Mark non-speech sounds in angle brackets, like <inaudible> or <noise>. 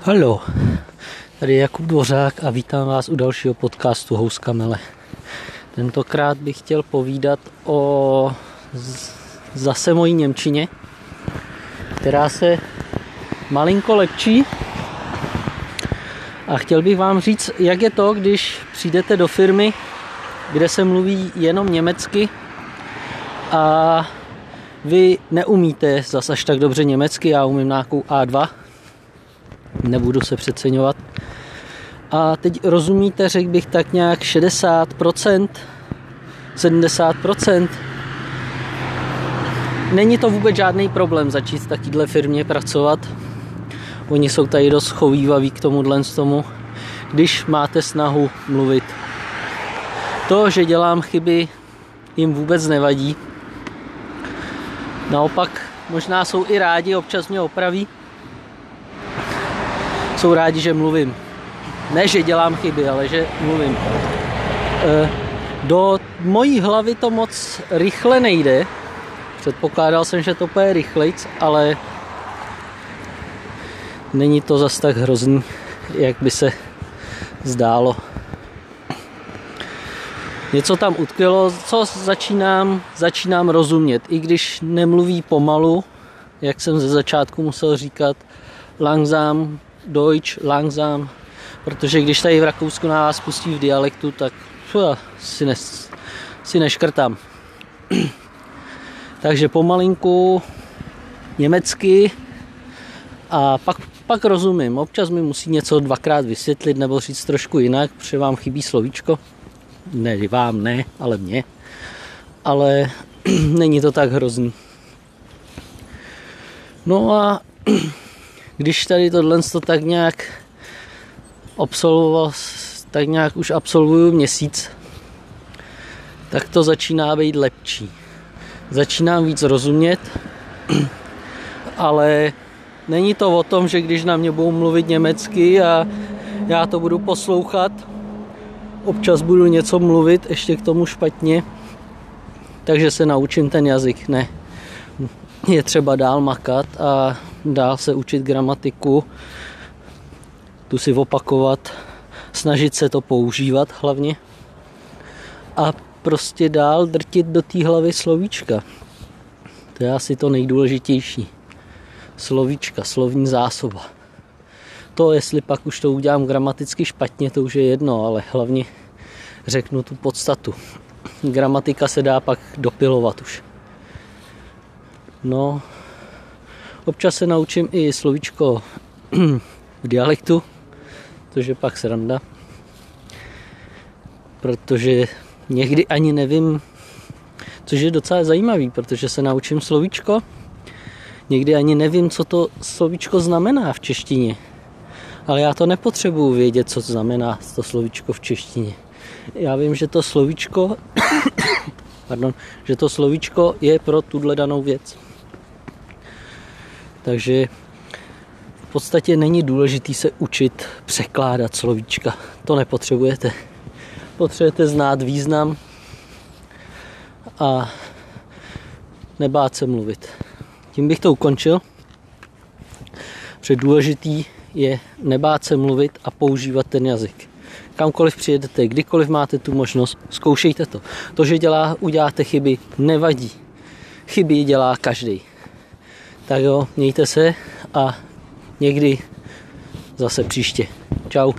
Halo, tady je Jakub Dvořák a vítám vás u dalšího podcastu Houska Mele. Tentokrát bych chtěl povídat o zase mojí Němčině, která se malinko lepší. A chtěl bych vám říct, jak je to, když přijdete do firmy, kde se mluví jenom německy a vy neumíte zase až tak dobře německy, já umím nějakou A2, nebudu se přeceňovat. A teď rozumíte, řekl bych tak nějak 60%, 70%. Není to vůbec žádný problém začít v takovéhle firmě pracovat. Oni jsou tady dost chovývaví k tomuhle tomu, když máte snahu mluvit. To, že dělám chyby, jim vůbec nevadí. Naopak, možná jsou i rádi, občas mě opraví, jsou rádi, že mluvím. Ne, že dělám chyby, ale že mluvím. E, do mojí hlavy to moc rychle nejde. Předpokládal jsem, že to půjde rychlejc, ale není to zas tak hrozný, jak by se zdálo. Něco tam utkvělo, co začínám, začínám rozumět. I když nemluví pomalu, jak jsem ze začátku musel říkat, langsam, Deutsch langsam, protože když tady v Rakousku na vás pustí v dialektu, tak fuh, si, ne, si neškrtám. <clears throat> Takže pomalinku německy a pak, pak rozumím. Občas mi musí něco dvakrát vysvětlit nebo říct trošku jinak, protože vám chybí slovíčko. Ne, vám ne, ale mě. Ale <clears throat> není to tak hrozný. No a <clears throat> když tady tohle to tak nějak absolvoval, tak nějak už absolvuju měsíc, tak to začíná být lepší. Začínám víc rozumět, <clears throat> ale není to o tom, že když na mě budou mluvit německy a já to budu poslouchat, občas budu něco mluvit, ještě k tomu špatně, takže se naučím ten jazyk. Ne. Je třeba dál makat a dál se učit gramatiku, tu si opakovat, snažit se to používat hlavně a prostě dál drtit do té hlavy slovíčka. To je asi to nejdůležitější. Slovíčka, slovní zásoba. To, jestli pak už to udělám gramaticky špatně, to už je jedno, ale hlavně řeknu tu podstatu. Gramatika se dá pak dopilovat už. No, Občas se naučím i slovíčko <clears throat> v dialektu, což je pak sranda. Protože někdy ani nevím, což je docela zajímavý, protože se naučím slovíčko, někdy ani nevím, co to slovíčko znamená v češtině. Ale já to nepotřebuju vědět, co znamená to slovíčko v češtině. Já vím, že to slovíčko, <coughs> pardon, že to slovíčko je pro tuhle danou věc. Takže v podstatě není důležitý se učit překládat slovíčka. To nepotřebujete. Potřebujete znát význam a nebát se mluvit. Tím bych to ukončil. Protože důležitý je nebát se mluvit a používat ten jazyk. Kamkoliv přijedete, kdykoliv máte tu možnost, zkoušejte to. To, že dělá, uděláte chyby, nevadí. Chyby dělá každý. Tak jo, mějte se a někdy zase příště. Čau.